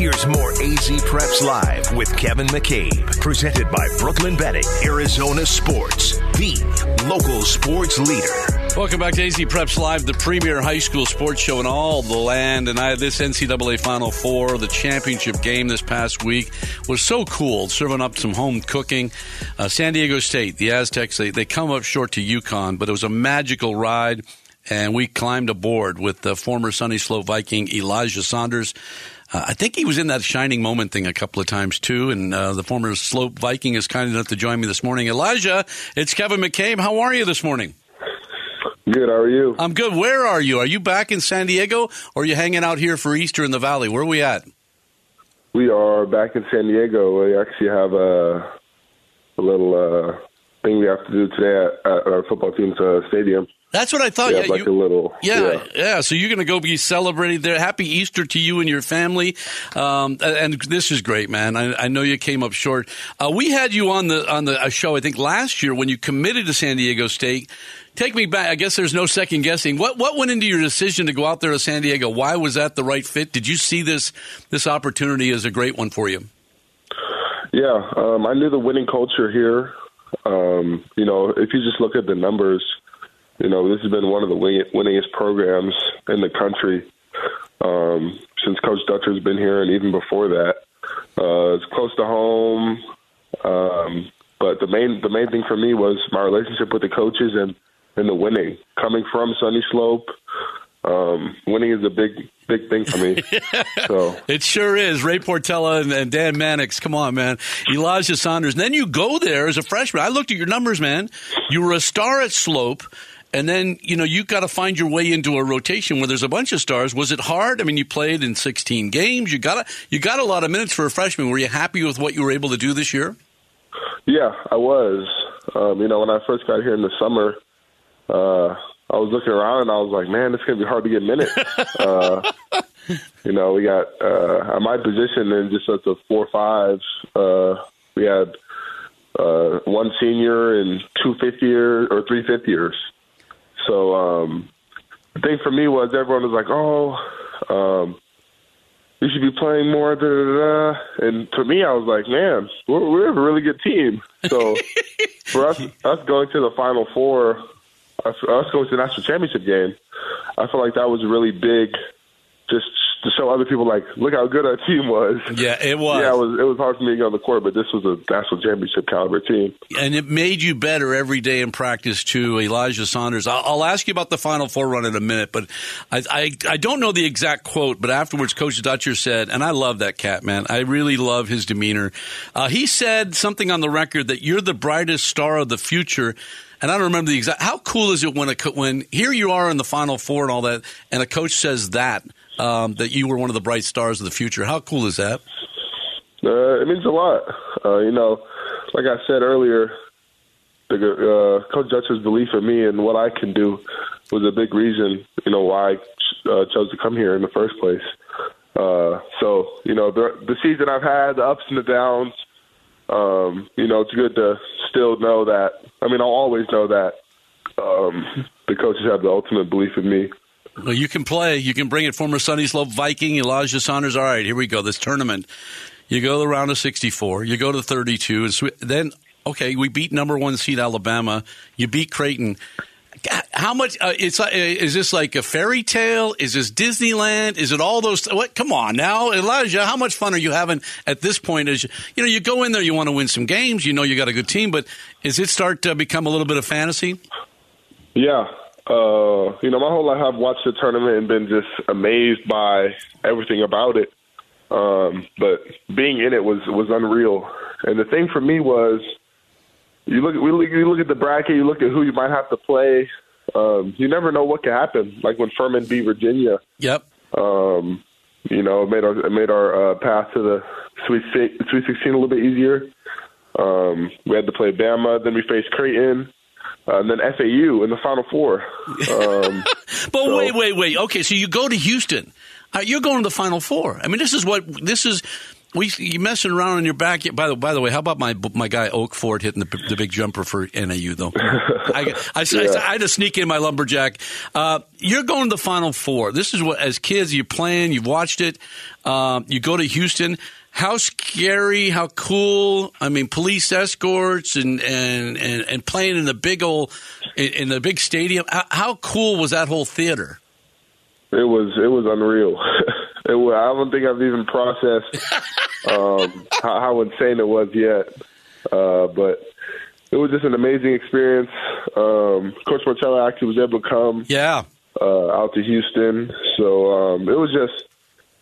Here's more AZ Preps Live with Kevin McCabe, presented by Brooklyn Betting, Arizona Sports, the local sports leader. Welcome back to AZ Preps Live, the premier high school sports show in all the land. And I, this NCAA Final Four, the championship game this past week, was so cool, serving up some home cooking. Uh, San Diego State, the Aztecs, they, they come up short to UConn, but it was a magical ride. And we climbed aboard with the former Sunnyslope Viking Elijah Saunders. Uh, I think he was in that shining moment thing a couple of times too. And uh, the former Slope Viking is kind enough to join me this morning. Elijah, it's Kevin McCabe. How are you this morning? Good. How are you? I'm good. Where are you? Are you back in San Diego, or are you hanging out here for Easter in the Valley? Where are we at? We are back in San Diego. We actually have a, a little uh, thing we have to do today at, at our football team's uh, stadium. That's what I thought. Yeah, yeah, like you- a little. Yeah, yeah. yeah. So you're going to go be celebrating there. Happy Easter to you and your family. Um, and this is great, man. I, I know you came up short. Uh, we had you on the on the a show I think last year when you committed to San Diego State. Take me back. I guess there's no second guessing. What what went into your decision to go out there to San Diego? Why was that the right fit? Did you see this this opportunity as a great one for you? Yeah, um, I knew the winning culture here. Um, you know, if you just look at the numbers, you know, this has been one of the winningest programs in the country um, since Coach Dutcher's been here, and even before that. Uh, it's close to home, um, but the main the main thing for me was my relationship with the coaches and and the winning. Coming from Sunnyslope, um, winning is a big big thing for me. so It sure is. Ray Portella and, and Dan Mannix. Come on, man. Elijah Saunders. And then you go there as a freshman. I looked at your numbers, man. You were a star at Slope. And then, you know, you got to find your way into a rotation where there's a bunch of stars. Was it hard? I mean, you played in 16 games. You got a, you got a lot of minutes for a freshman. Were you happy with what you were able to do this year? Yeah, I was. Um, you know, when I first got here in the summer, uh, I was looking around and I was like, man, it's going to be hard to get minutes. uh, you know, we got uh, at my position and just at the four fives, uh, we had uh, one senior and two fifth year or three fifth years. So um, the thing for me was everyone was like, oh, um, you should be playing more. Da, da, da. And for me, I was like, man, we're, we're a really good team. So for us, us going to the Final Four, us, us going to the national championship game, I feel like that was really big, just to show other people like, look how good our team was. Yeah, it was. Yeah, it was. It was hard for me to get on the court, but this was a national championship caliber team. and it made you better every day in practice too, Elijah Saunders. I'll, I'll ask you about the Final Four run in a minute, but I, I I don't know the exact quote, but afterwards, Coach Dutcher said, and I love that cat man. I really love his demeanor. Uh, he said something on the record that you're the brightest star of the future. And I don't remember the exact. How cool is it when a when here you are in the Final Four and all that, and a coach says that um, that you were one of the bright stars of the future? How cool is that? Uh, it means a lot. Uh, you know, like I said earlier, the, uh, Coach Dutcher's belief in me and what I can do was a big reason, you know, why I uh, chose to come here in the first place. Uh, so, you know, the, the season I've had, the ups and the downs, um, you know, it's good to still know that. I mean, I'll always know that um, the coaches have the ultimate belief in me. Well, you can play. You can bring it. Former Sunnyslope Viking Elijah Saunders. All right, here we go. This tournament. You go the round of 64. You go to 32. And sw- then, okay, we beat number one seed Alabama. You beat Creighton. How much? Uh, it's uh, is this like a fairy tale? Is this Disneyland? Is it all those? What? Come on now, Elijah. How much fun are you having at this point? As you, you know, you go in there, you want to win some games. You know, you got a good team, but is it start to become a little bit of fantasy? Yeah. Uh, you know, my whole life I've watched the tournament and been just amazed by everything about it. Um, but being in it was was unreal. And the thing for me was, you look we look, you look at the bracket, you look at who you might have to play. Um, you never know what could happen. Like when Furman beat Virginia, Yep. um, you know, it made our it made our uh, path to the Sweet Sweet Sixteen a little bit easier. Um, we had to play Bama, then we faced Creighton, uh, and then FAU in the Final Four. Um, But So- wait, wait, wait. Okay, so you go to Houston. Uh, you're going to the Final Four. I mean, this is what this is. we you messing around in your back. By the by the way, how about my my guy Oakford hitting the, the big jumper for NAU though? I, I, Yeah. I, I had to sneak in my lumberjack. Uh, you're going to the Final Four. This is what as kids you're playing. You've watched it. Um, you go to Houston. How scary? How cool? I mean, police escorts and and and, and playing in the big old in, in the big stadium. How, how cool was that whole theater? It was it was unreal. it was, I don't think I've even processed um, how, how insane it was yet. Uh, but it was just an amazing experience. Um, Coach Martella actually was able to come Yeah. uh, out to Houston, so um, it was just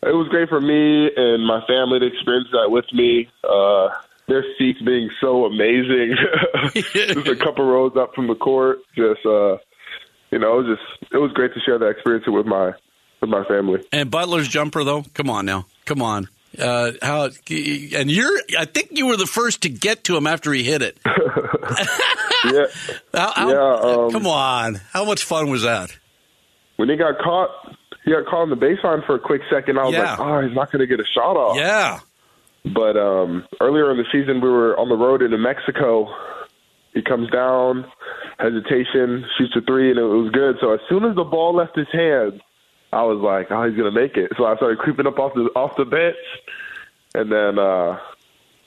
it was great for me and my family to experience that with me. Uh, their seats being so amazing, just a couple rows up from the court. Just uh, you know, it was just it was great to share that experience with my with my family. And Butler's jumper, though, come on now, come on. Uh, how and you're? I think you were the first to get to him after he hit it. Yeah, How- how- Yeah, um, come on. How much fun was that? when he got caught, he got caught on the baseline for a quick second. I was Yeah. like, oh, he's not going to get a shot off. Yeah. But um, earlier in the season, we were on the road in New Mexico. He comes down, hesitation, shoots a three, and it was good. So as soon as the ball left his hands, I was like, "Oh, he's gonna make it." So I started creeping up off the off the bench, and then uh,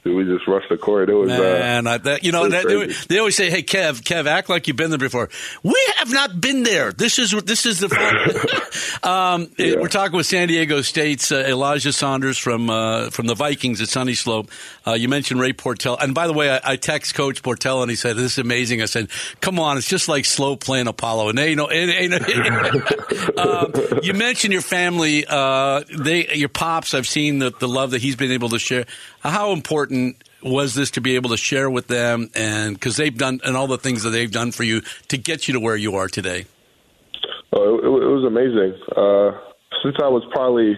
we just rushed the court. It was Man, I, that, you know, that, they, they always say, "Hey, Kev, Kev, act like you've been there before." We have not been there. This is this is the. um, Yeah. we're talking with San Diego State's uh, Elijah Saunders from uh, from the Vikings at Sunnyslope. Uh, you mentioned Ray Portell, and by the way, I, I text Coach Portell and he said, "This is amazing." I said, "Come on, it's just like slow playing Apollo." And they know. Um, you mentioned your family. Uh, they, your pops. I've seen the, the love that he's been able to share. How important was this to be able to share with them, and because they've done and all the things that they've done for you to get you to where you are today? Oh, it, it was amazing. Uh, since I was probably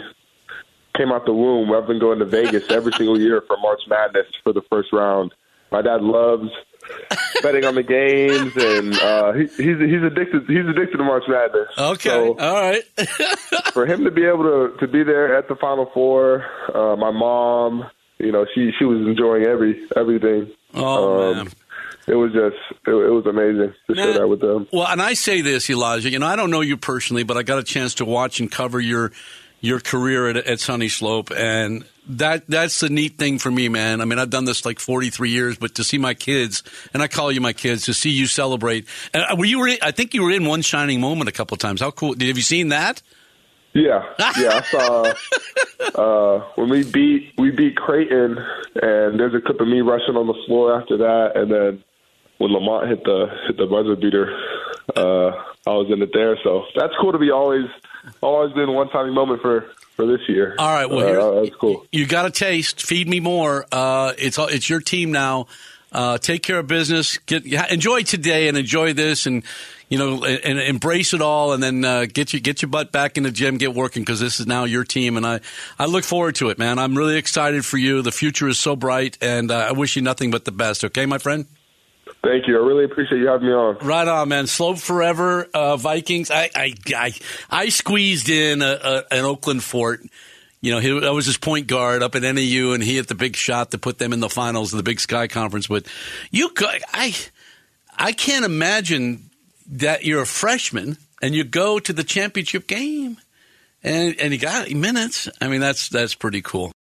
came out the womb, I've been going to Vegas every single year for March Madness for the first round. My dad loves betting on the games, and uh, he, he's he's addicted. He's addicted to March Madness. Okay, So all right. for him to be able to to be there at the Final Four, uh, my mom, you know, she she was enjoying every everything. Oh, Um, man. It was just it, it was amazing to share that with them. Well, and I say this, Elijah. You know, I don't know you personally, but I got a chance to watch and cover your your career at, at Sunnyslope, and that that's the neat thing for me, man. I mean, I've done this like 43 years, but to see my kids, and I call you my kids, to see you celebrate. And were you? Were, I think you were in one shining moment a couple of times. How cool! Have you seen that? Yeah, yeah. I saw uh, when we beat we beat Creighton, and there's a clip of me rushing on the floor after that, and then when Lamont hit the hit the buzzer beater, uh, I was in it there. So that's cool to be always always been one time moment for for this year. All right, well, uh, here's- that's cool. You got a taste. Feed me more. Uh, it's all- it's your team now. Uh, take care of business. Get enjoy today and enjoy this, and you know, and, and embrace it all, and then uh, get you get your butt back in the gym, get working because this is now your team, and I I look forward to it, man. I'm really excited for you. The future is so bright, and uh, I wish you nothing but the best. Okay, my friend. Thank you. I really appreciate you having me on. Right on, man. Slope forever. Uh, Vikings. I, I, I, I squeezed in a, a, an Oakland fort. You know, he, I was his point guard up at NAU, and he hit the big shot to put them in the finals of the Big Sky Conference. But you, I, I can't imagine that you're a freshman and you go to the championship game, and and you got minutes. I mean, that's that's pretty cool.